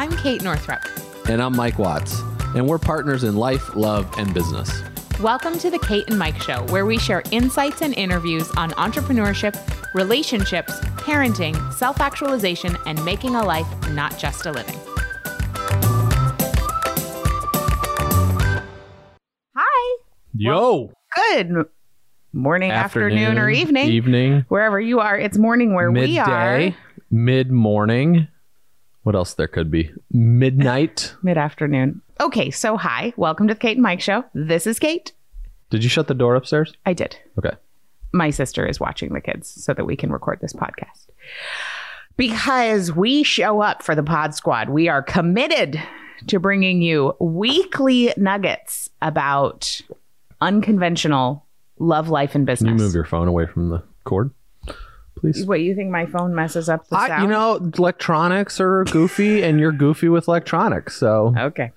I'm Kate Northrup. And I'm Mike Watts. And we're partners in life, love, and business. Welcome to the Kate and Mike Show, where we share insights and interviews on entrepreneurship, relationships, parenting, self actualization, and making a life, not just a living. Hi. Yo. Good morning, afternoon, or evening. Evening. Wherever you are, it's morning where we are. Midday. Mid morning. What else there could be? Midnight. Mid afternoon. Okay, so hi. Welcome to the Kate and Mike Show. This is Kate. Did you shut the door upstairs? I did. Okay. my sister is watching the kids so that we can record this podcast. Because we show up for the Pod Squad, we are committed to bringing you weekly nuggets about unconventional love, life, and business. Can you move your phone away from the cord, please? what you think my phone messes up the I, sound? you know, electronics are goofy, and you're goofy with electronics. So Okay.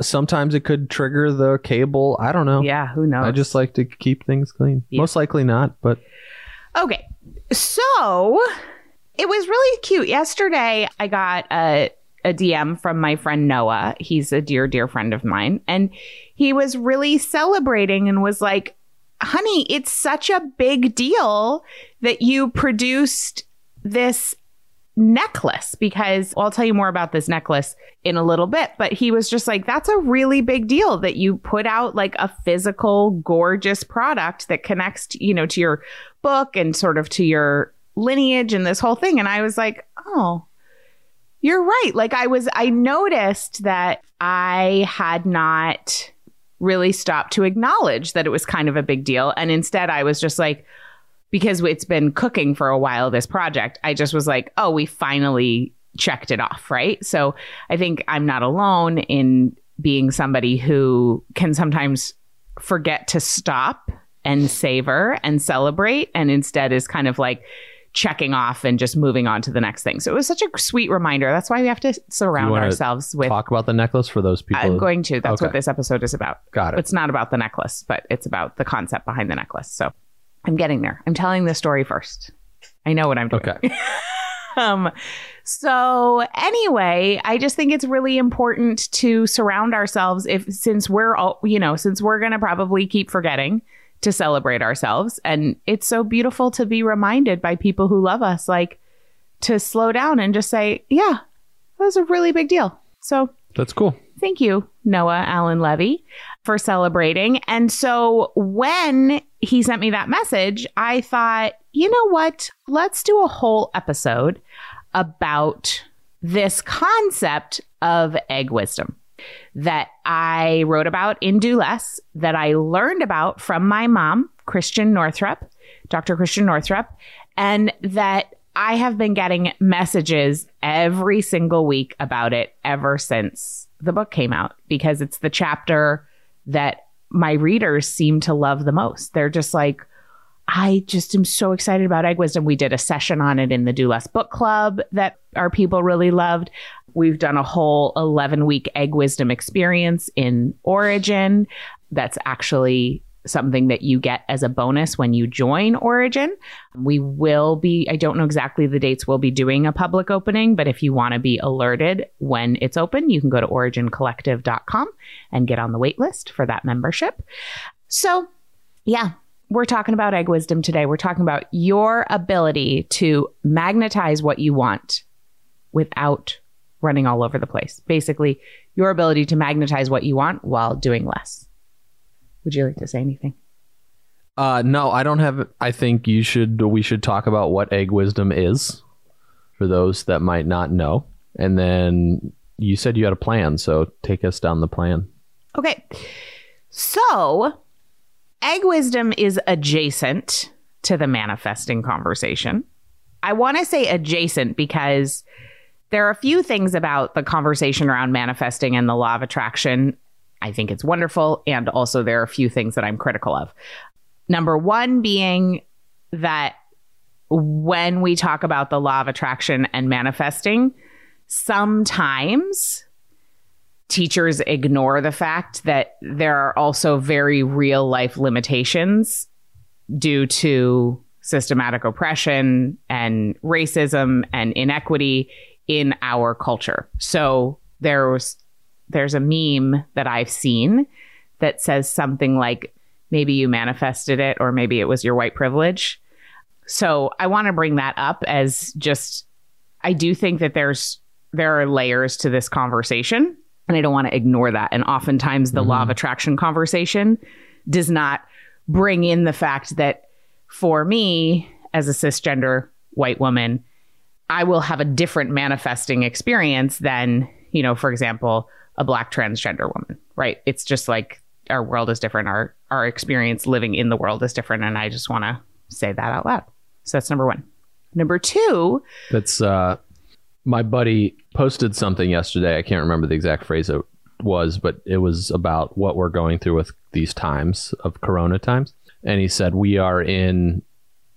sometimes it could trigger the cable. I don't know. Yeah, who knows? I just like to keep things clean. Yeah. Most likely not, but Okay. So it was really cute. Yesterday, I got a, a DM from my friend Noah. He's a dear, dear friend of mine. And he was really celebrating and was like, honey, it's such a big deal that you produced this necklace because I'll tell you more about this necklace in a little bit. But he was just like, that's a really big deal that you put out like a physical, gorgeous product that connects, you know, to your book and sort of to your lineage and this whole thing. And I was like, oh, you're right. Like I was, I noticed that I had not really stopped to acknowledge that it was kind of a big deal. And instead, I was just like, because it's been cooking for a while, this project, I just was like, oh, we finally checked it off. Right. So I think I'm not alone in being somebody who can sometimes forget to stop and savor and celebrate and instead is kind of like checking off and just moving on to the next thing. So it was such a sweet reminder. That's why we have to surround ourselves with talk about the necklace for those people. I'm going to. That's what this episode is about. Got it. It's not about the necklace, but it's about the concept behind the necklace. So I'm getting there. I'm telling the story first. I know what I'm doing. Okay. Um, so anyway, I just think it's really important to surround ourselves if since we're all you know, since we're gonna probably keep forgetting to celebrate ourselves. And it's so beautiful to be reminded by people who love us, like to slow down and just say, Yeah, that was a really big deal. So That's cool. Thank you, Noah Allen Levy, for celebrating. And so when he sent me that message, I thought, you know what? Let's do a whole episode about this concept of egg wisdom that I wrote about in Do Less, that I learned about from my mom, Christiane Northrup, Dr. Christiane Northrup, and that I have been getting messages every single week about it ever since the book came out because it's the chapter that my readers seem to love the most. They're just like, I just am so excited about egg wisdom. We did a session on it in the Do Less book club that our people really loved. We've done a whole 11 week egg wisdom experience in Origin. That's actually something that you get as a bonus when you join Origin. We will be, I don't know exactly the dates we'll be doing a public opening, but if you want to be alerted when it's open, you can go to origincollective.com and get on the wait list for that membership. So, yeah, we're talking about egg wisdom today. We're talking about your ability to magnetize what you want without running all over the place. Basically, your ability to magnetize what you want while doing less. Would you like to say anything? Uh, no, I don't have. I think you should. We should talk about what egg wisdom is, for those that might not know. And then you said you had a plan, so take us down the plan. Okay. So, egg wisdom is adjacent to the manifesting conversation. I want to say adjacent because there are a few things about the conversation around manifesting and the law of attraction. I think it's wonderful. And also, there are a few things that I'm critical of. Number one being that when we talk about the law of attraction and manifesting, sometimes teachers ignore the fact that there are also very real life limitations due to systematic oppression and racism and inequity in our culture. So there's there's a meme that I've seen that says something like maybe you manifested it or maybe it was your white privilege. So I want to bring that up as just I do think that there's there are layers to this conversation and I don't want to ignore that. And oftentimes the law of mm-hmm. attraction conversation does not bring in the fact that for me as a cisgender white woman, I will have a different manifesting experience than, you know, for example, a black transgender woman, right? It's just like our world is different. Our our experience living in the world is different. And I just want to say that out loud. So that's number one. Number two, That's uh, my buddy posted something yesterday. I can't remember the exact phrase it was, but it was about what we're going through with these times of Corona times. And he said we are in.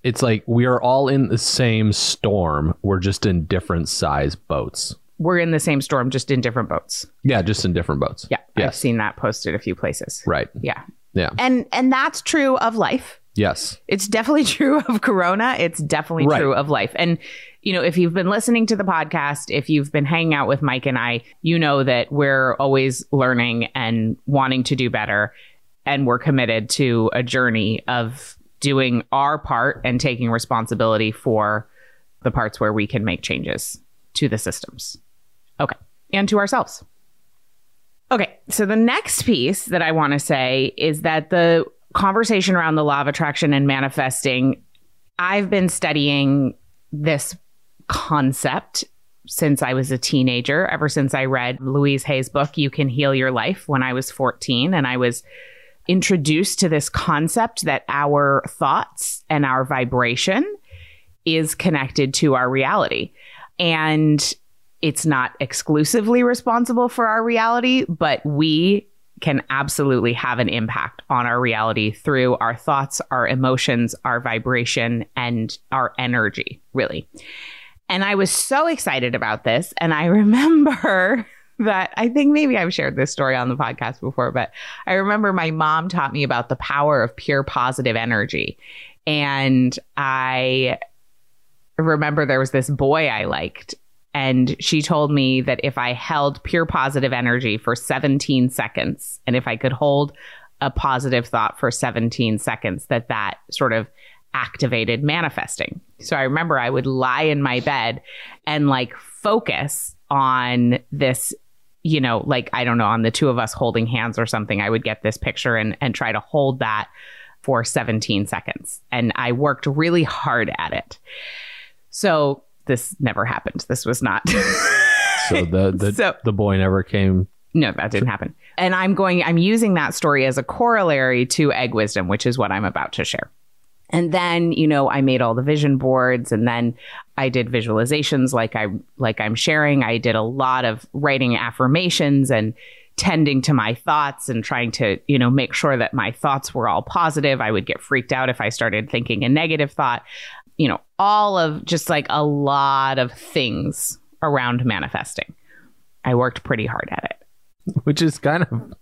It's like we are all in the same storm. We're just in different size boats. we're in the same storm, just in different boats. Yeah, just in different boats. Yeah. I've seen that posted a few places. Right. Yeah. Yeah. And and that's true of life. Yes. It's definitely true of Corona. It's definitely Right. true of life. And, you know, if you've been listening to the podcast, if you've been hanging out with Mike and I, you know that we're always learning and wanting to do better. And we're committed to a journey of doing our part and taking responsibility for the parts where we can make changes to the systems. Okay. And to ourselves. Okay. So the next piece that I want to say is that the conversation around the law of attraction and manifesting, I've been studying this concept since I was a teenager, ever since I read Louise Hay's book, You Can Heal Your Life, when I was 14. And I was introduced to this concept that our thoughts and our vibration is connected to our reality. And it's not exclusively responsible for our reality, but we can absolutely have an impact on our reality through our thoughts, our emotions, our vibration, and our energy, really. And I was so excited about this. And I remember that I think maybe I've shared this story on the podcast before, but I remember my mom taught me about the power of pure positive energy. And I remember there was this boy I liked. And she told me that if I held pure positive energy for 17 seconds, and if I could hold a positive thought for 17 seconds, that that sort of activated manifesting. So I remember I would lie in my bed and like focus on this, you know, like, I don't know, on the two of us holding hands or something. I would get this picture and, and try to hold that for 17 seconds. And I worked really hard at it. So this never happened. This was not. So the the, So- the boy never came. no, that didn't happen. And I'm going, I'm using that story as a corollary to egg wisdom, which is what I'm about to share. And then, you know, I made all the vision boards and then I did visualizations like I like I'm sharing. I did a lot of writing affirmations and tending to my thoughts and trying to, you know, make sure that my thoughts were all positive. I would get freaked out if I started thinking a negative thought. You know, all of just like a lot of things around manifesting. I worked pretty hard at it. which is kind of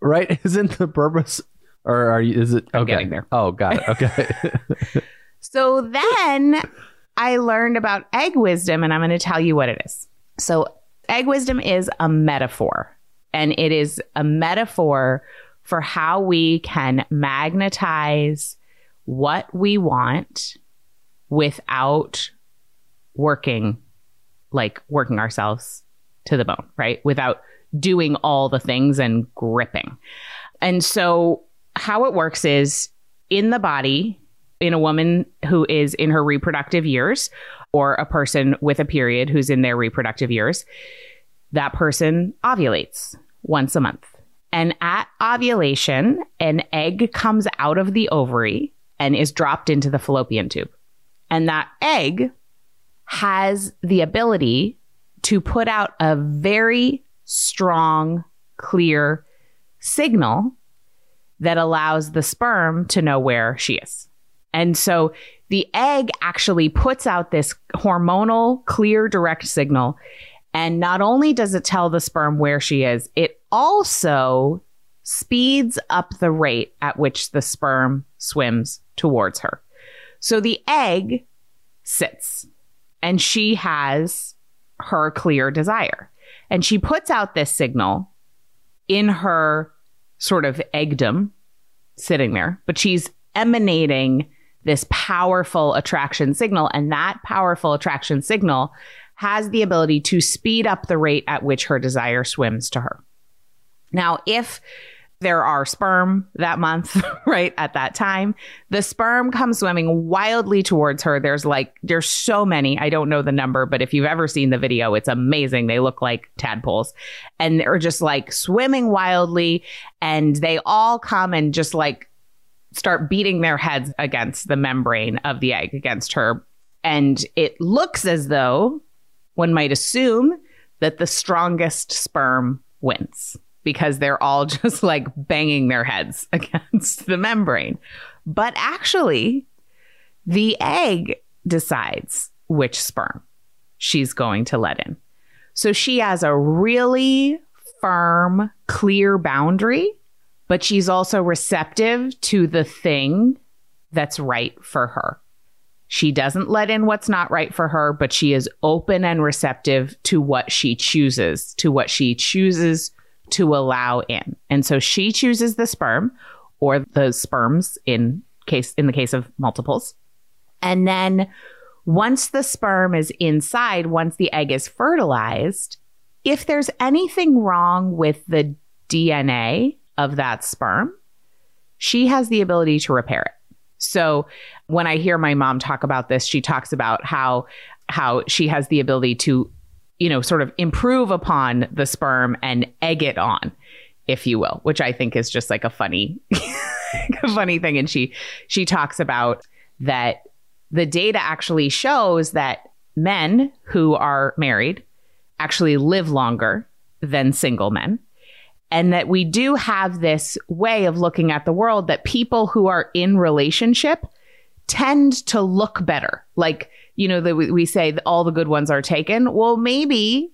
right. Isn't the purpose, or are you? Is it okay? getting there. Oh, got it. Okay. So then I learned about egg wisdom, and I'm going to tell you what it is. So, egg wisdom is a metaphor, and it is a metaphor for how we can magnetize what we want without working like working ourselves to the bone, right? Without doing all the things and gripping. And so, how it works is in the body, in a woman who is in her reproductive years, or a person with a period who's in their reproductive years, that person ovulates once a month. And at ovulation, an egg comes out of the ovary and is dropped into the fallopian tube. And that egg has the ability to put out a very strong, clear signal that allows the sperm to know where she is. And so the egg actually puts out this hormonal, clear, direct signal. And not only does it tell the sperm where she is, it also speeds up the rate at which the sperm swims towards her. So the egg sits and she has her clear desire. And she puts out this signal in her sort of eggdom sitting there, but she's emanating this powerful attraction signal. And that powerful attraction signal has the ability to speed up the rate at which her desire swims to her. Now, if there are sperm that month, right? At that time, the sperm comes swimming wildly towards her. There's like, there's so many. I don't know the number, but if you've ever seen the video, it's amazing. They look like tadpoles and they're just like swimming wildly and they all come and just like start beating their heads against the membrane of the egg, against her. And it looks as though one might assume that the strongest sperm wins because they're all just like banging their heads against the membrane. But actually, the egg decides which sperm she's going to let in. So she has a really firm, clear boundary, but she's also receptive to the thing that's right for her. She doesn't let in what's not right for her, but she is open and receptive to what she chooses, to what she chooses to allow in. And so she chooses the sperm or the sperms in case in the case of multiples. And then once the sperm is inside, once the egg is fertilized, if there's anything wrong with the DNA of that sperm, she has the ability to repair it. So when I hear my mom talk about this, she talks about how how she has the ability to you know, sort of improve upon the sperm and egg it on, if you will, which I think is just like a funny, a funny thing. And she she talks about that the data actually shows that men who are married actually live longer than single men. And that we do have this way of looking at the world that people who are in relationship tend to look better. Like you know, that we, we say all the good ones are taken. Well, maybe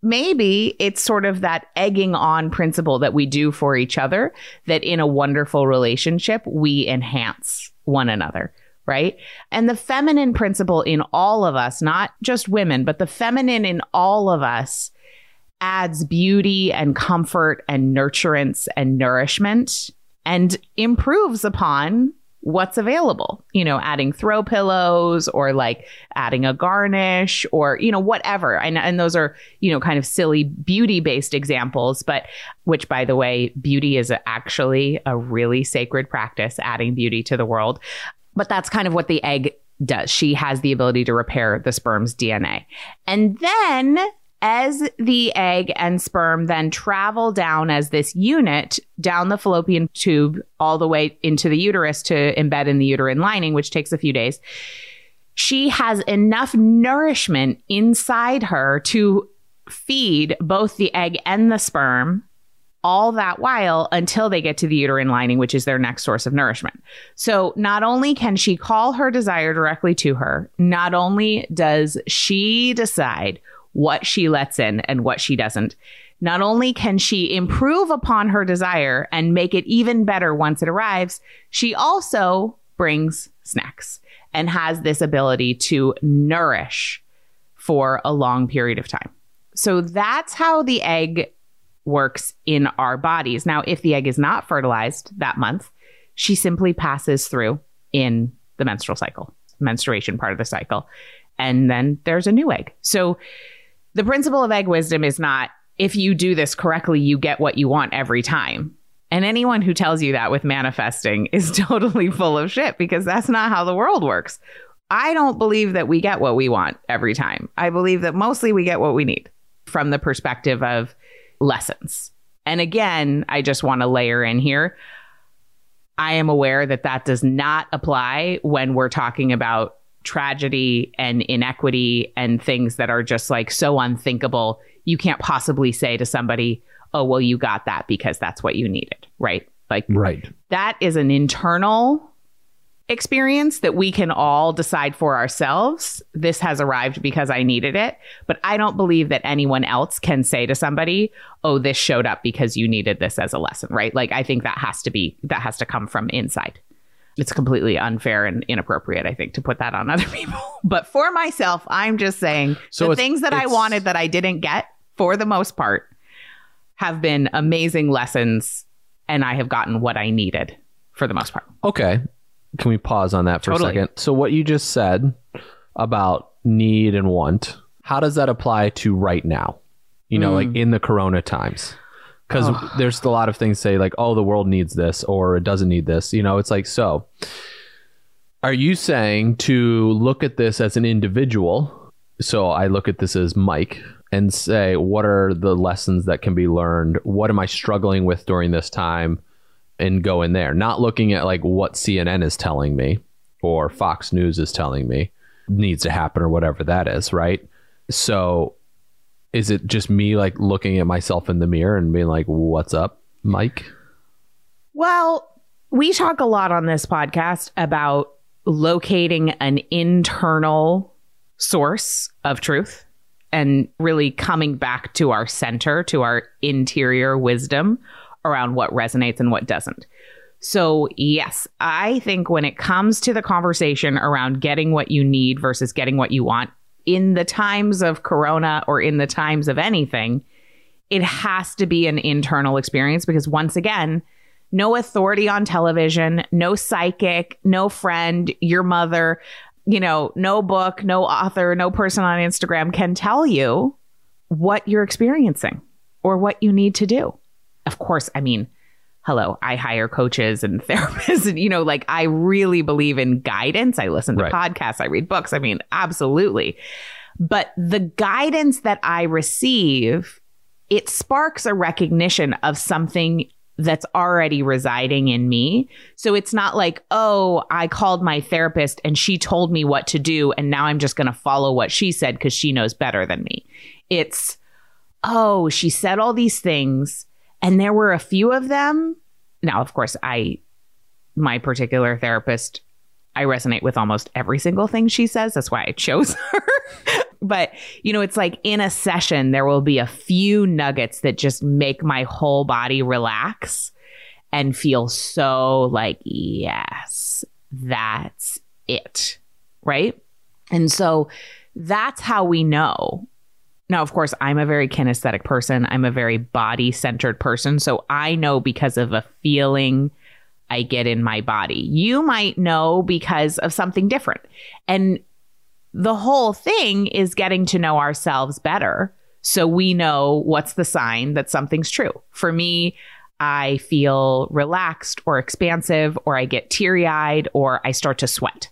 maybe it's sort of that egging on principle that we do for each other that in a wonderful relationship we enhance one another right and the feminine principle in all of us not just women but the feminine in all of us adds beauty and comfort and nurturance and nourishment and improves upon what's available, you know, adding throw pillows or like adding a garnish or, you know, whatever. And, and those are, you know, kind of silly beauty based examples, but which by the way, beauty is actually a really sacred practice, adding beauty to the world. But that's kind of what the egg does. She has the ability to repair the sperm's DNA. And then as the egg and sperm then travel down as this unit down the fallopian tube all the way into the uterus to embed in the uterine lining, which takes a few days, she has enough nourishment inside her to feed both the egg and the sperm all that while until they get to the uterine lining, which is their next source of nourishment. So not only can she call her desire directly to her, not only does she decide what she lets in and what she doesn't. Not only can she improve upon her desire and make it even better once it arrives, she also brings snacks and has this ability to nourish for a long period of time. So that's how the egg works in our bodies. Now, if the egg is not fertilized that month, she simply passes through in the menstrual cycle, menstruation part of the cycle. And then there's a new egg. So the principle of egg wisdom is not if you do this correctly, you get what you want every time. And anyone who tells you that with manifesting is totally full of shit because that's not how the world works. I don't believe that we get what we want every time. I believe that mostly we get what we need from the perspective of lessons. And again, I just want to layer in here. I am aware that that does not apply when we're talking about tragedy and inequity and things that are just like so unthinkable. You can't possibly say to somebody, oh, well, you got that because that's what you needed, right? Like, right. That is an internal experience that we can all decide for ourselves. This has arrived because I needed it. But I don't believe that anyone else can say to somebody, oh, this showed up because you needed this as a lesson, right? Like, I think that has to be, that has to come from inside. It's completely unfair and inappropriate, I think, to put that on other people. But for myself, I'm just saying So the things that I wanted that I didn't get, for the most part, have been amazing lessons, and I have gotten what I needed for the most part. Okay. Can we pause on that for Totally. a second? So, what you just said about need and want, how does that apply to right now? You know, like hmm. in the corona times? Because. Oh. there's a lot of things say, like, oh, the world needs this or it doesn't need this. You know, it's like, so are you saying to look at this as an individual? So, I look at this as Mike and say, what are the lessons that can be learned? What am I struggling with during this time? and go in there, not looking at like what CNN is telling me or Fox News is telling me needs to happen or whatever that is, right? So is it just me like looking at myself in the mirror and being like, what's up, Mike? Well, we talk a lot on this podcast about locating an internal source of truth and really coming back to our center, to our interior wisdom around what resonates and what doesn't. So, yes, I think when it comes to the conversation around getting what you need versus getting what you want in the times of corona or in the times of anything, it has to be an internal experience because once again, no authority on television, no psychic, no friend, your mother, you know, no book, no author, no person on Instagram can tell you what you're experiencing or what you need to do. Of course, I mean, hello, I hire coaches and therapists, and you know, like I really believe in guidance. I listen to Right. podcasts, I read books. I mean, absolutely. But the guidance that I receive, it sparks a recognition of something that's already residing in me. So it's not like, oh, I called my therapist and she told me what to do. And now I'm just going to follow what she said because she knows better than me. It's, oh, she said all these things. And there were a few of them. Now, of course, I, my particular therapist, I resonate with almost every single thing she says. That's why I chose her. but, you know, it's like in a session, there will be a few nuggets that just make my whole body relax and feel so like, yes, that's it. Right. And so that's how we know. Now, of course, I'm a very kinesthetic person. I'm a very body centered person. So I know because of a feeling I get in my body. You might know because of something different. And the whole thing is getting to know ourselves better so we know what's the sign that something's true. For me, I feel relaxed or expansive, or I get teary eyed, or I start to sweat.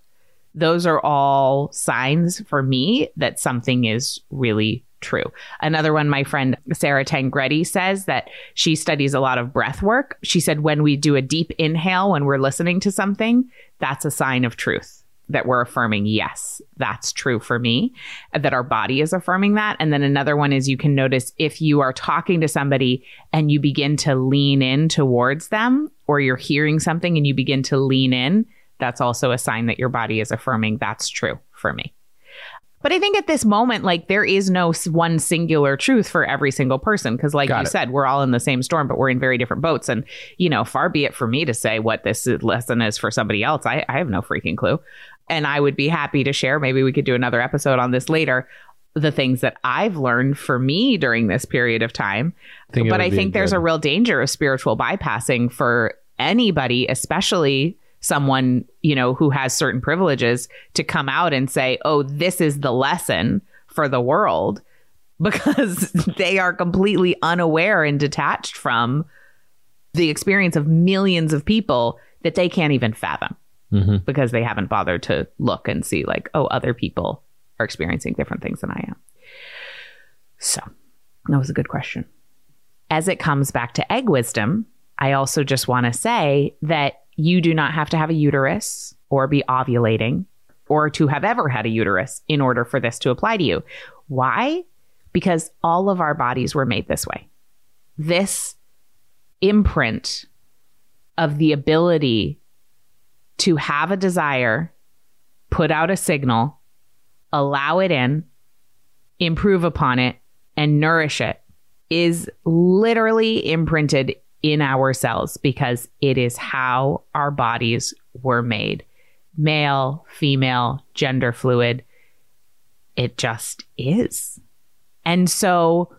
Those are all signs for me that something is really true. Another one, my friend Sarah Tangretti says that she studies a lot of breath work. She said when we do a deep inhale when we're listening to something, that's a sign of truth that we're affirming, yes, that's true for me, that our body is affirming that. And then another one is you can notice if you are talking to somebody and you begin to lean in towards them, or you're hearing something and you begin to lean in, that's also a sign that your body is affirming that's true for me. But I think at this moment, like there is no one singular truth for every single person. Cause like Got you it. said, we're all in the same storm, but we're in very different boats. And, you know, far be it for me to say what this lesson is for somebody else. I, I have no freaking clue. And I would be happy to share. Maybe we could do another episode on this later. The things that I've learned for me during this period of time. it but I think there's a real danger of spiritual bypassing for anybody, especially someone, you know, who has certain privileges to come out and say, oh, this is the lesson for the world because they are completely unaware and detached from the experience of millions of people that they can't even fathom Mhm. because they haven't bothered to look and see, like, oh, other people are experiencing different things than I am. So that was a good question. As it comes back to egg wisdom, I also just want to say that you do not have to have a uterus or be ovulating or to have ever had a uterus in order for this to apply to you. Why? Because all of our bodies were made this way. This imprint of the ability to have a desire, put out a signal, allow it in, improve upon it, and nourish it is literally imprinted in our cells because it is how our bodies were made male, female, gender fluid. It just is. And so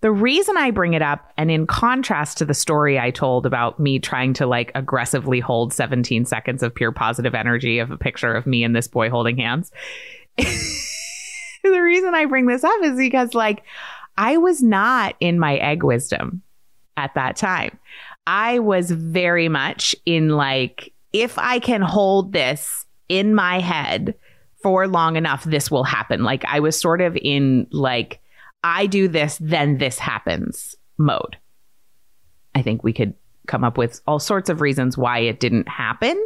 the reason I bring it up, and in contrast to the story I told about me trying to like aggressively hold 17 seconds of pure positive energy of a picture of me and this boy holding hands, the reason I bring this up is because like I was not in my egg wisdom at that time. I was very much in like, if I can hold this in my head for long enough, this will happen. Like I was sort of in like, I do this, then this happens mode. I think we could come up with all sorts of reasons why it didn't happen.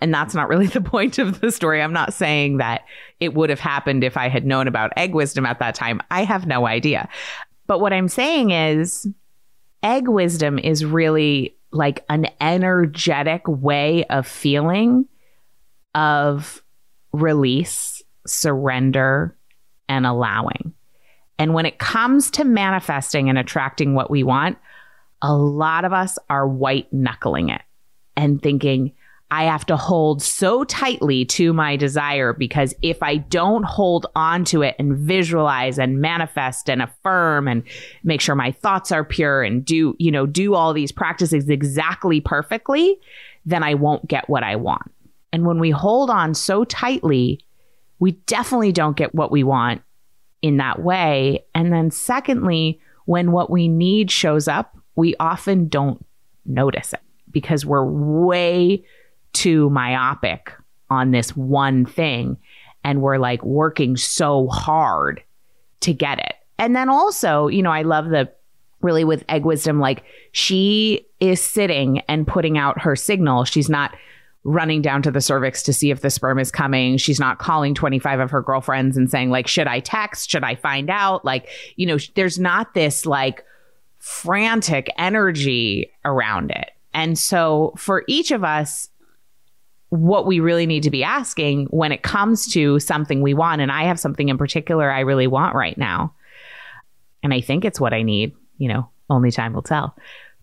And that's not really the point of the story. I'm not saying that it would have happened if I had known about egg wisdom at that time. I have no idea. But what I'm saying is, egg wisdom is really like an energetic way of feeling of release, surrender, and allowing. And when it comes to manifesting and attracting what we want, a lot of us are white knuckling it and thinking, I have to hold so tightly to my desire because if I don't hold on to it and visualize and manifest and affirm and make sure my thoughts are pure and do, you know, do all these practices exactly perfectly, then I won't get what I want. And when we hold on so tightly, we definitely don't get what we want in that way. And then, secondly, when what we need shows up, we often don't notice it because we're way too myopic on this one thing and we're like working so hard to get it. And then also, you know, I love the really with egg wisdom like she is sitting and putting out her signal. She's not running down to the cervix to see if the sperm is coming. She's not calling 25 of her girlfriends and saying like, should I text? Should I find out? Like, you know, there's not this like frantic energy around it. And so for each of us, what we really need to be asking when it comes to something we want. And I have something in particular I really want right now. And I think it's what I need, you know, only time will tell.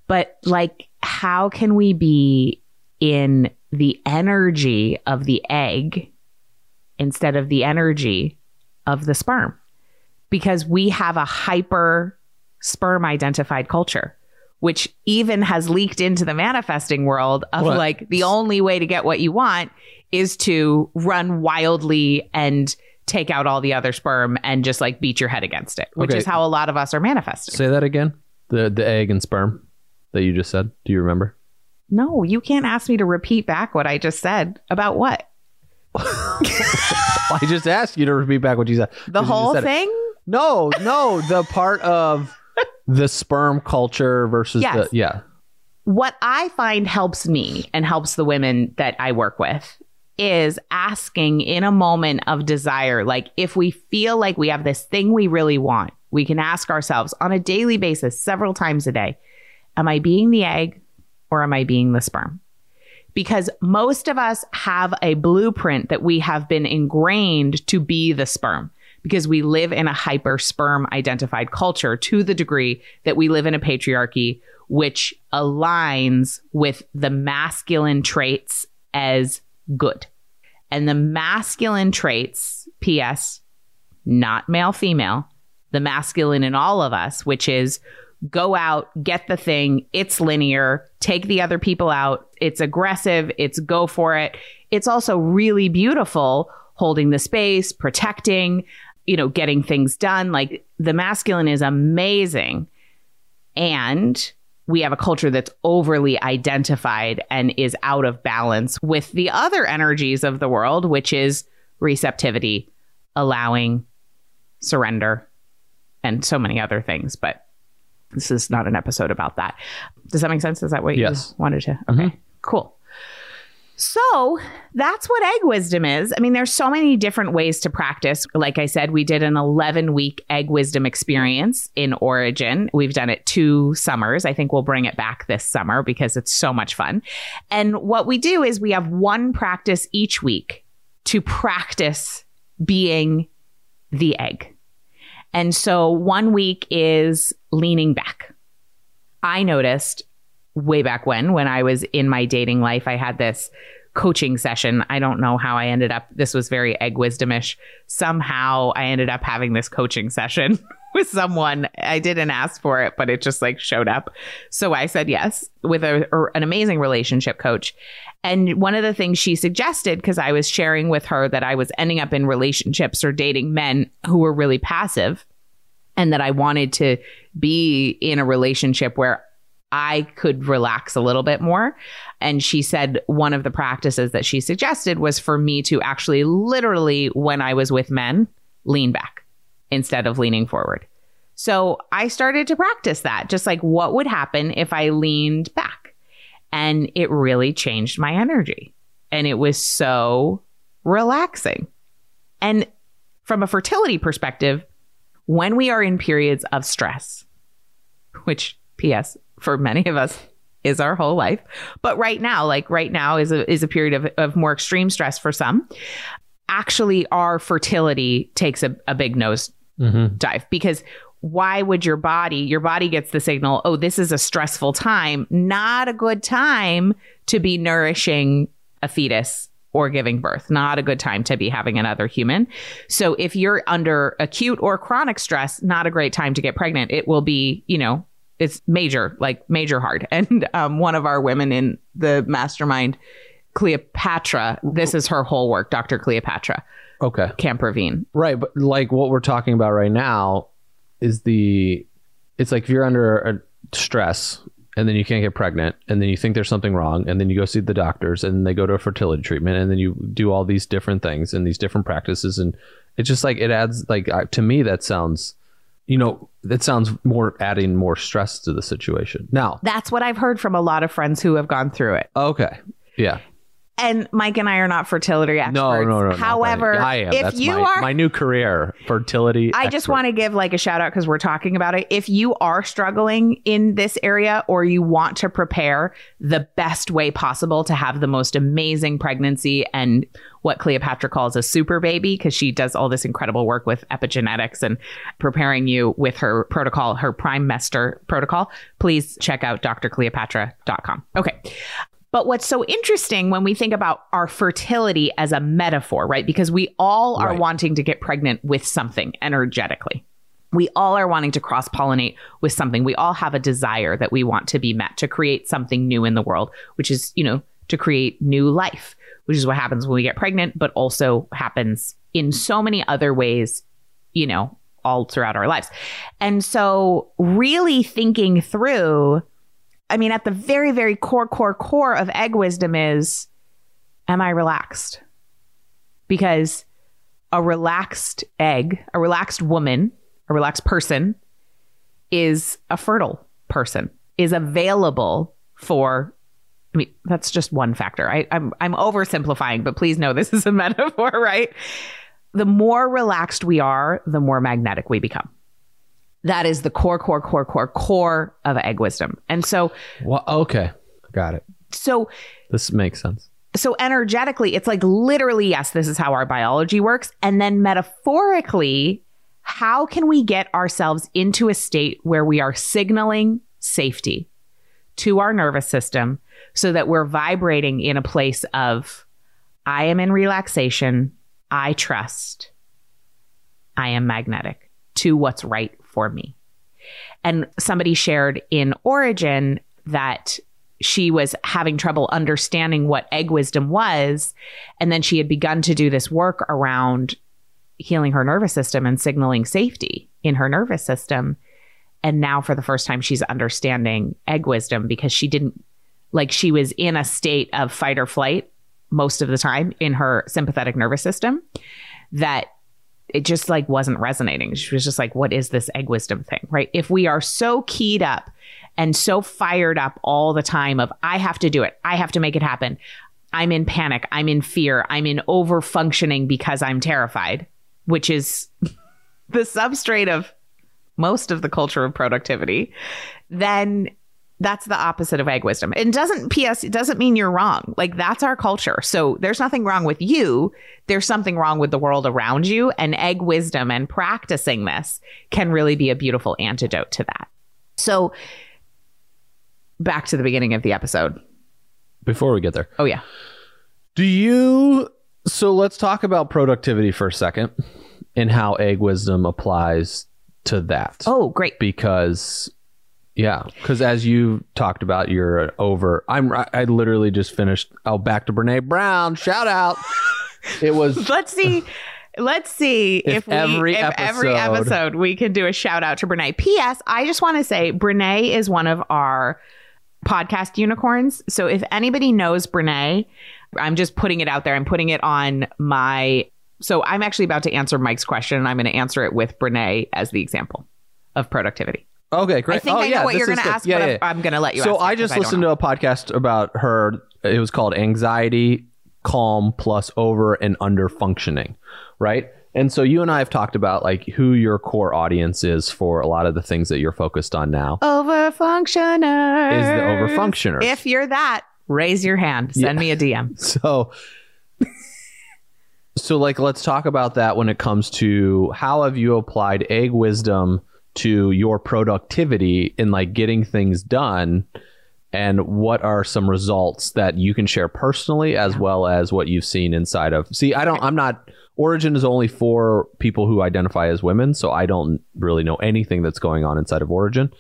But like, how can we be in the energy of the egg instead of the energy of the sperm? Because we have a hyper sperm identified culture which even has leaked into the manifesting world of what? like the only way to get what you want is to run wildly and take out all the other sperm and just like beat your head against it, which okay. is how a lot of us are manifesting. Say that again. The the egg and sperm that you just said. Do you remember? No, you can't ask me to repeat back what I just said about what. I just asked you to repeat back what you said. The whole thing? It. No, no, the part of the sperm culture versus yes. the yeah. What I find helps me and helps the women that I work with is asking in a moment of desire, like if we feel like we have this thing we really want, we can ask ourselves on a daily basis, several times a day, am I being the egg or am I being the sperm? Because most of us have a blueprint that we have been ingrained to be the sperm because we live in a hyper sperm identified culture to the degree that we live in a patriarchy which aligns with the masculine traits as good. And the masculine traits, P.S., not male female, the masculine in all of us, which is go out, get the thing, it's linear, take the other people out, it's aggressive, it's go for it. It's also really beautiful holding the space, protecting, you know, getting things done. Like the masculine is amazing. And we have a culture that's overly identified and is out of balance with the other energies of the world, which is receptivity, allowing, surrender, and so many other things. But this is not an episode about that. Does that make sense? Is that what yes. you wanted to? Okay, mm-hmm. cool. So that's what egg wisdom is. I mean, there's so many different ways to practice. Like I said, we did an 11 week egg wisdom experience in Origin. We've done it two summers. I think we'll bring it back this summer because it's so much fun. And what we do is we have one practice each week to practice being the egg. And so one week is leaning back. I noticed way back when, when I was in my dating life, I had this coaching session. I don't know how I ended up. This was very egg wisdomish. Somehow I ended up having this coaching session with someone. I didn't ask for it, but it just like showed up. So I said yes with a, an amazing relationship coach. And one of the things she suggested, because I was sharing with her that I was ending up in relationships or dating men who were really passive and that I wanted to be in a relationship where I could relax a little bit more. And she said one of the practices that she suggested was for me to actually literally, when I was with men, lean back instead of leaning forward. So I started to practice that, just like what would happen if I leaned back. And it really changed my energy. And it was so relaxing. And from a fertility perspective, when we are in periods of stress, which, P.S., for many of us is our whole life. But right now, like right now is a, is a period of, of more extreme stress for some. Actually, our fertility takes a, a big nose mm-hmm. dive because why would your body, your body gets the signal, oh, this is a stressful time, not a good time to be nourishing a fetus or giving birth, not a good time to be having another human. So if you're under acute or chronic stress, not a great time to get pregnant. It will be, you know, it's major, like major hard. And um, one of our women in the mastermind, Cleopatra, this is her whole work, Dr. Cleopatra. Okay. Kamperveen. Right. But like what we're talking about right now is the, it's like if you're under a stress and then you can't get pregnant and then you think there's something wrong and then you go see the doctors and they go to a fertility treatment and then you do all these different things and these different practices and it's just like it adds like to me that sounds you know, that sounds more adding more stress to the situation. Now, that's what I've heard from a lot of friends who have gone through it. Okay. Yeah and Mike and I are not fertility experts. No, no, no. However, I am. if That's you my, are my new career, fertility. I just want to give like a shout out because we're talking about it. If you are struggling in this area or you want to prepare the best way possible to have the most amazing pregnancy and what Cleopatra calls a super baby, because she does all this incredible work with epigenetics and preparing you with her protocol, her Primestor protocol, please check out drcleopatra.com. Okay. But what's so interesting when we think about our fertility as a metaphor, right? Because we all are right. wanting to get pregnant with something energetically. We all are wanting to cross pollinate with something. We all have a desire that we want to be met to create something new in the world, which is, you know, to create new life, which is what happens when we get pregnant, but also happens in so many other ways, you know, all throughout our lives. And so, really thinking through I mean, at the very, very core, core, core of egg wisdom is Am I relaxed? Because a relaxed egg, a relaxed woman, a relaxed person is a fertile person, is available for. I mean, that's just one factor. I, I'm I'm oversimplifying, but please know this is a metaphor, right? The more relaxed we are, the more magnetic we become. That is the core, core, core, core, core of egg wisdom. And so, well, okay, got it. So, this makes sense. So, energetically, it's like literally, yes, this is how our biology works. And then metaphorically, how can we get ourselves into a state where we are signaling safety to our nervous system so that we're vibrating in a place of, I am in relaxation, I trust, I am magnetic to what's right for me. And somebody shared in Origin that she was having trouble understanding what egg wisdom was. And then she had begun to do this work around healing her nervous system and signaling safety in her nervous system. And now, for the first time, she's understanding egg wisdom because she didn't, like, she was in a state of fight or flight most of the time in her sympathetic nervous system that it just like wasn't resonating. She was just like, what is this egg wisdom thing? Right. If we are so keyed up and so fired up all the time of, I have to do it, I have to make it happen. I'm in panic. I'm in fear. I'm in over functioning because I'm terrified, which is the substrate of most of the culture of productivity, then that's the opposite of egg wisdom. It doesn't PS it doesn't mean you're wrong. Like that's our culture. So there's nothing wrong with you. There's something wrong with the world around you and egg wisdom and practicing this can really be a beautiful antidote to that. So back to the beginning of the episode. Before we get there. Oh yeah. Do you? So let's talk about productivity for a second and how egg wisdom applies to that. Oh, great. because yeah because as you talked about you're over i'm i literally just finished oh back to brene brown shout out it was Let's see. Let's see if, If we, every if every episode- episode we can do a shout out to Brene. P.S. I just want to say Brene is one of our podcast unicorns. So if anybody knows Brene, I'm just putting it out there. I'm putting it on my. So I'm actually about to answer Mike's question, and I'm going to answer it with Brene as the example of productivity. Okay great I think oh, I know yeah, what you're going to ask, yeah, but yeah. I'm, I'm going to let you. so i just listened know. to a podcast about her it was called anxiety calm plus over and under functioning right and so you and i have talked about like who your core audience is for a lot of the things that you're focused on now overfunctioner is the overfunctioner If you're that, raise your hand. Send me a DM. So, so like, let's talk about that when it comes to how have you applied egg wisdom to your productivity in like getting things done, and what are some results that you can share personally as well as what you've seen inside of. See, I don't. I'm not. Origin is only for people who identify as women, so I don't really know anything that's going on inside of Origin.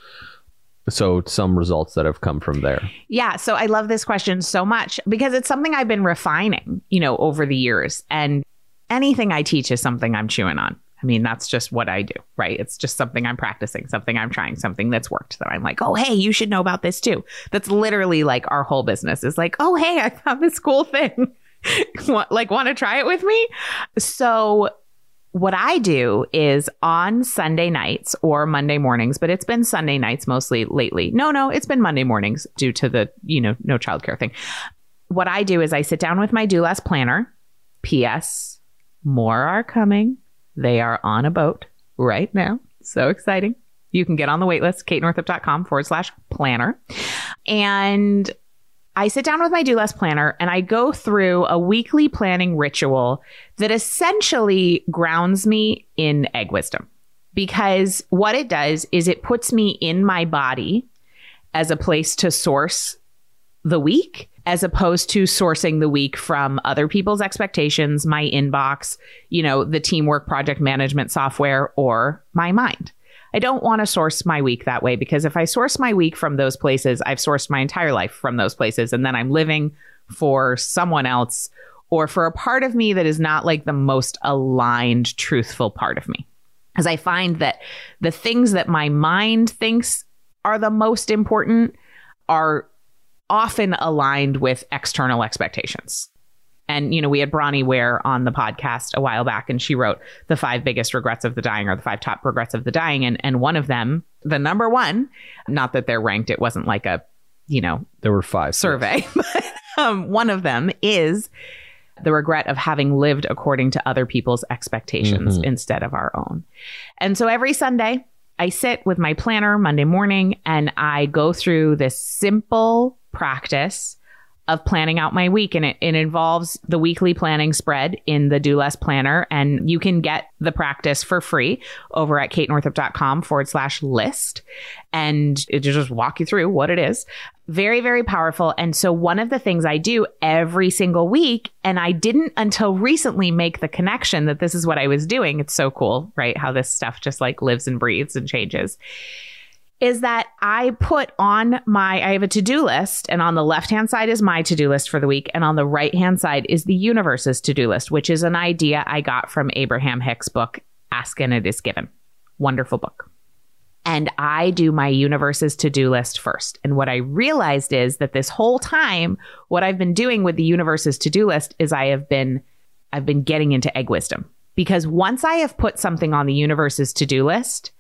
So, some results that have come from there. Yeah. So I love this question so much because it's something I've been refining, you know, over the years. And anything I teach is something I'm chewing on. I mean, that's just what I do, right? It's just something I'm practicing, something I'm trying, something that's worked that I'm like, oh, hey, you should know about this too. That's literally like our whole business is like, oh, hey, I found this cool thing. Like, want to try it with me? So, what I do is on Sunday nights or Monday mornings, but it's been Sunday nights mostly lately. No, no, it's been Monday mornings due to the, you know, no childcare thing. What I do is I sit down with my do less planner. P.S. More are coming. They are on a boat right now. So exciting. You can get on the waitlist, katenorthrup.com forward slash planner. And I sit down with my do less planner and I go through a weekly planning ritual that essentially grounds me in egg wisdom. Because what it does is it puts me in my body as a place to source the week as opposed to sourcing the week from other people's expectations, my inbox, you know, the teamwork project management software or my mind. I don't want to source my week that way because if I source my week from those places, I've sourced my entire life from those places. And then I'm living for someone else or for a part of me that is not like the most aligned, truthful part of me. Because I find that the things that my mind thinks are the most important are often aligned with external expectations. And, you know, we had Bronnie Ware on the podcast a while back, and she wrote the five biggest regrets of the dying or the five top regrets of the dying. And, and one of them, the number one, not that they're ranked, it wasn't like a, you know, There were five survey, but um, one of them is the regret of having lived according to other people's expectations Mhm. instead of our own. And so every Sunday, I sit with my planner Monday morning and I go through this simple practice of planning out my week. And it, it involves the weekly planning spread in the Do Less Planner. And you can get the practice for free over at katenorthrup.com forward slash list. And it just walk you through what it is. Very, very powerful. And so one of the things I do every single week, and I didn't until recently make the connection that this is what I was doing. It's so cool, right? How this stuff just like lives and breathes and changes is that I put on my, I have a to do list, and on the left hand side is my to do list for the week, and on the right hand side is the universe's to do list, which is an idea I got from Abraham Hicks' book, Ask and It Is Given. Wonderful book. And I do my universe's to do list first. And what I realized is that this whole time, what I've been doing with the universe's to do list is I have been, I've been getting into egg wisdom. Because once I have put something on the universe's to do list,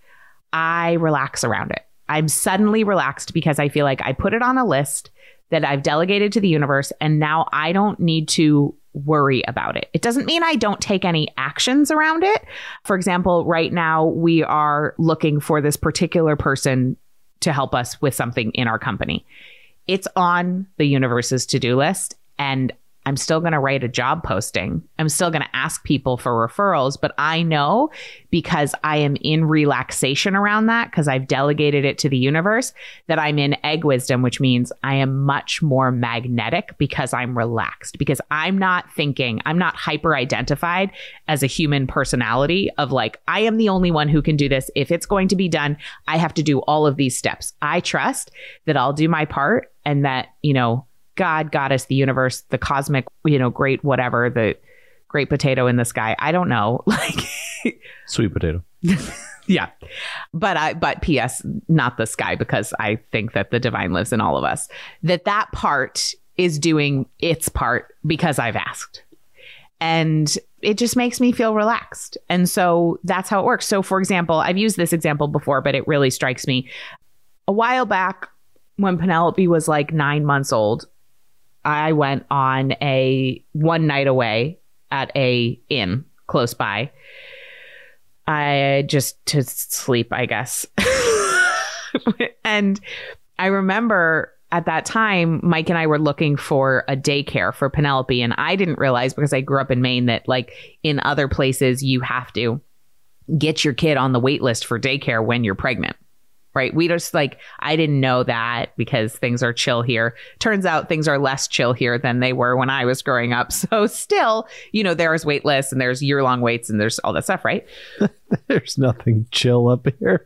I relax around it. I'm suddenly relaxed because I feel like I put it on a list that I've delegated to the universe and now I don't need to worry about it. It doesn't mean I don't take any actions around it. For example, right now we are looking for this particular person to help us with something in our company. It's on the universe's to do list and I'm still going to write a job posting. I'm still going to ask people for referrals, but I know because I am in relaxation around that because I've delegated it to the universe that I'm in egg wisdom, which means I am much more magnetic because I'm relaxed because I'm not thinking, I'm not hyper identified as a human personality of like, I am the only one who can do this. If it's going to be done, I have to do all of these steps. I trust that I'll do my part and that, you know, God, goddess, the universe, the cosmic, you know, great whatever, the great potato in the sky. I don't know. Like Sweet potato. yeah. But I but PS not the sky because I think that the divine lives in all of us. That that part is doing its part because I've asked. And it just makes me feel relaxed. And so that's how it works. So for example, I've used this example before, but it really strikes me. A while back when Penelope was like 9 months old, I went on a one night away at a inn close by. I just to sleep, I guess. and I remember at that time, Mike and I were looking for a daycare for Penelope. And I didn't realize because I grew up in Maine that, like, in other places, you have to get your kid on the wait list for daycare when you're pregnant right? We just like, I didn't know that because things are chill here. Turns out things are less chill here than they were when I was growing up. So still, you know, there's wait lists and there's year long waits and there's all that stuff, right? There's nothing chill up here.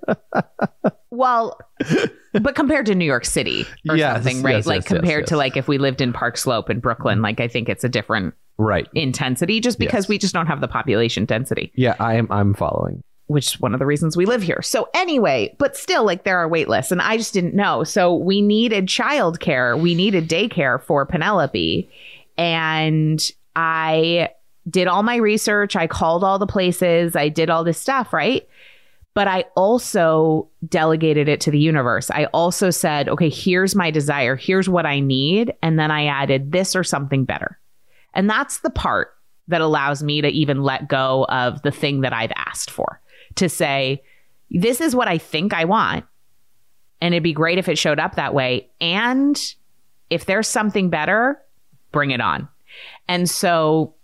well, but compared to New York City or Yes, something, right? yes, like yes, compared to like if we lived in Park Slope in Brooklyn, like I think it's a different right. intensity just because we just don't have the population density. Yeah, I am I'm following. Which is one of the reasons we live here. So anyway, but still like there are wait lists and I just didn't know. So we needed childcare. We needed daycare for Penelope. And I did all my research. I called all the places. I did all this stuff, right? But I also delegated it to the universe. I also said, okay, here's my desire. Here's what I need. And then I added this or something better. And that's the part that allows me to even let go of the thing that I've asked for to say, this is what I think I want. And it'd be great if it showed up that way. And if there's something better, bring it on. And so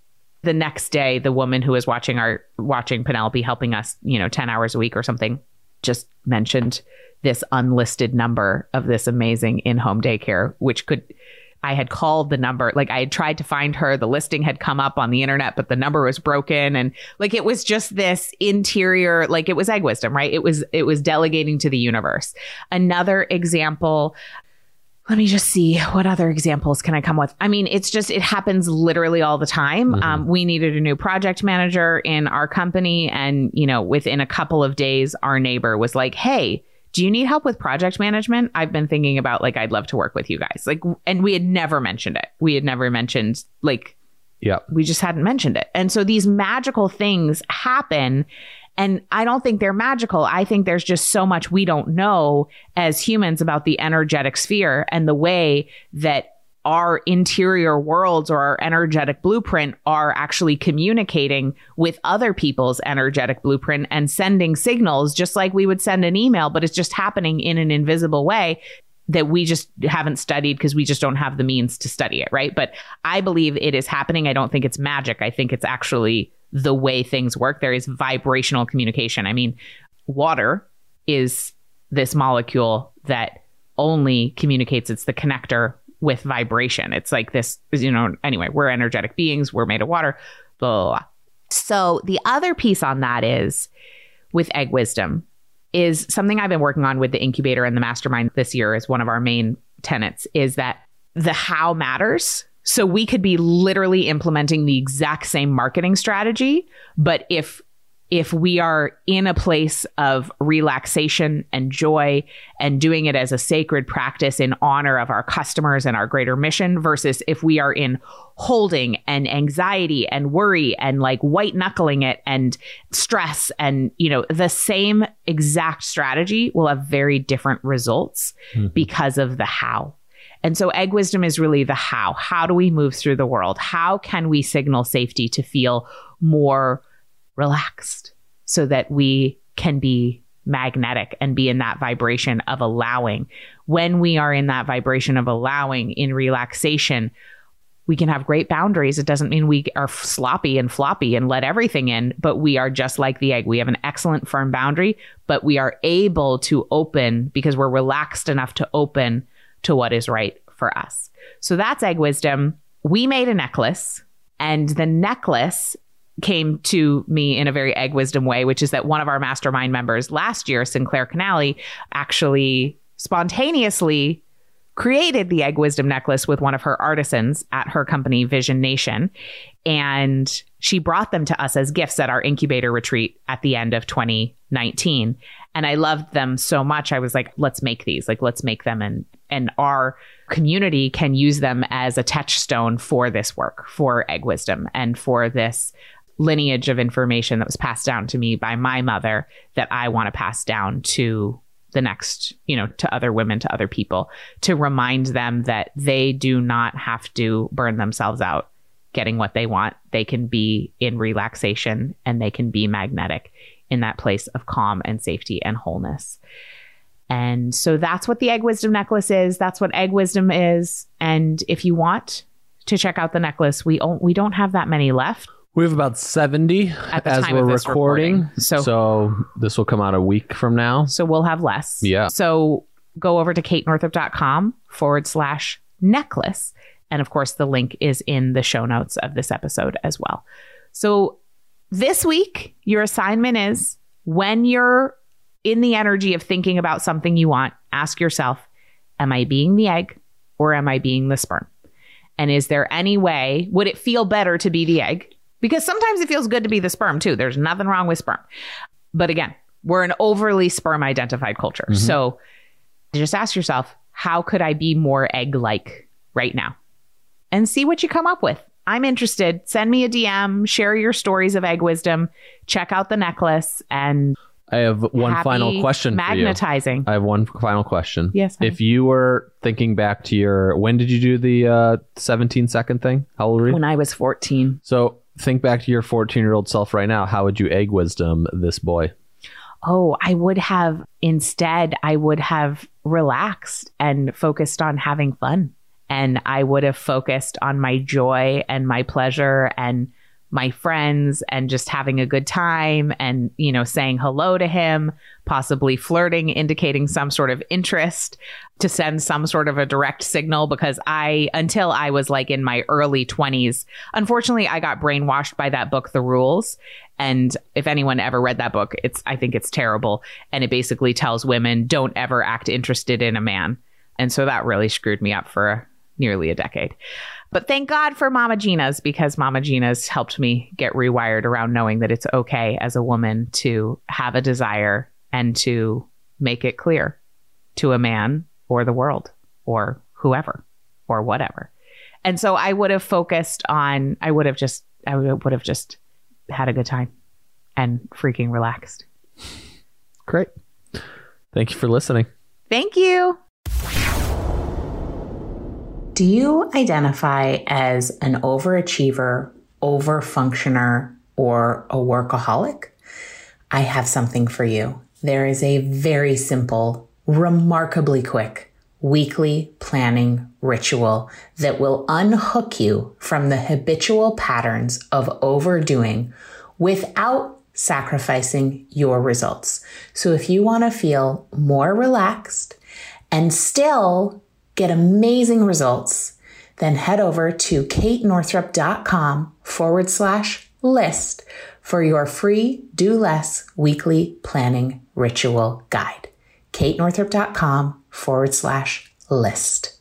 the next day, the woman who was watching our watching Penelope helping us, you know, 10 hours a week or something, just mentioned this unlisted number of this amazing in-home daycare, which could I had called the number, like I had tried to find her. The listing had come up on the internet, but the number was broken. And like it was just this interior, like it was egg wisdom, right? It was, it was delegating to the universe. Another example. Let me just see what other examples can I come with. I mean, it's just, it happens literally all the time. Um, we needed a new project manager in our company. And, you know, within a couple of days, our neighbor was like, Hey, do you need help with project management? I've been thinking about like, I'd love to work with you guys. Like, and we had never mentioned it. We had never mentioned like, Yeah. we just hadn't mentioned it. And so these magical things happen. And I don't think they're magical. I think there's just so much we don't know as humans about the energetic sphere and the way that our interior worlds or our energetic blueprint are actually communicating with other people's energetic blueprint and sending signals just like we would send an email, but it's just happening in an invisible way that we just haven't studied because we just don't have the means to study it, right? But I believe it is happening. I don't think it's magic. I think it's actually the way things work. There is vibrational communication. I mean, water is this molecule that only communicates, it's the connector with vibration. It's like this, you know, anyway, we're energetic beings, we're made of water, blah, blah, blah. So the other piece on that is with egg wisdom is something I've been working on with the incubator and the mastermind this year is one of our main tenets is that the how matters. So we could be literally implementing the exact same marketing strategy, but if if we are in a place of relaxation and joy and doing it as a sacred practice in honor of our customers and our greater mission versus if we are in holding and anxiety and worry and like white knuckling it and stress and you know the same exact strategy will have very different results mm-hmm. because of the how and so egg wisdom is really the how. How do we move through the world? How can we signal safety to feel more relaxed so that we can be magnetic and be in that vibration of allowing? When we are in that vibration of allowing in relaxation, we can have great boundaries. It doesn't mean we are sloppy and floppy and let everything in, but we are just like the egg. We have an excellent firm boundary, but we are able to open because we're relaxed enough to open to what is right for us. So that's egg wisdom. We made a necklace, and the necklace came to me in a very egg wisdom way, which is that one of our mastermind members last year, Sinclair Canali, actually spontaneously created the egg wisdom necklace with one of her artisans at her company Vision Nation. And she brought them to us as gifts at our incubator retreat at the end of 2019 and I loved them so much. I was like let's make these like let's make them. And and our community can use them as a touchstone for this work for egg wisdom and for this lineage of information that was passed down to me by my mother that I want to pass down to the next, you know, to other women, to other people, to remind them that they do not have to burn themselves out getting what they want. They can be in relaxation and they can be magnetic in that place of calm and safety and wholeness. And so that's what the egg wisdom necklace is. That's what egg wisdom is. And if you want to check out the necklace, we don't, we don't have that many left. We have about 70 At the as time we're recording. recording. So- so this will come out a week from now. So we'll have less. Yeah. So go over to katenorthrup.com forward slash necklace. And of course, the link is in the show notes of this episode as well. So this week, your assignment is when you're in the energy of thinking about something you want, ask yourself, am I being the egg or am I being the sperm? And is there any way, would it feel better to be the egg? Because sometimes it feels good to be the sperm too. There's nothing wrong with sperm. But again, we're an overly sperm identified culture. So just ask yourself, how could I be more egg like right now? And see what you come up with. I'm interested. Send me a DM, share your stories of egg wisdom, check out the necklace, and I have one final question for you. magnetizing. I have one final question. Yes, honey. If you were thinking back to your, when did you do the uh, 17 second thing? How old were you? When I was 14, so think back to your 14 year old self right now. How would you egg wisdom this boy? oh, I would have instead, I would have relaxed and focused on having fun. And I would have focused on my joy and my pleasure and my friends and just having a good time and, you know, saying hello to him, possibly flirting, indicating some sort of interest to send some sort of a direct signal because I, until I was like in my early 20s, unfortunately, I got brainwashed by that book, The Rules. And if anyone ever read that book, it's, I think it's terrible. And it basically tells women don't ever act interested in a man. And so that really screwed me up for nearly a decade. But thank God for Mama Gena's because Mama Gena's helped me get rewired around knowing that it's okay as a woman to have a desire and to make it clear to a man or the world or whoever or whatever. And so I would have focused on, I would have just, I would have just had a good time and freaking relaxed. Great. Thank you for listening. Thank you. Do you identify as an overachiever, overfunctioner, or a workaholic? I have something for you. There is a very simple, remarkably quick weekly planning ritual that will unhook you from the habitual patterns of overdoing without sacrificing your results. So if you want to feel more relaxed and still get amazing results, then head over to katenorthrup.com forward slash list for your free Do Less weekly planning ritual guide. katenorthrup.com forward slash list.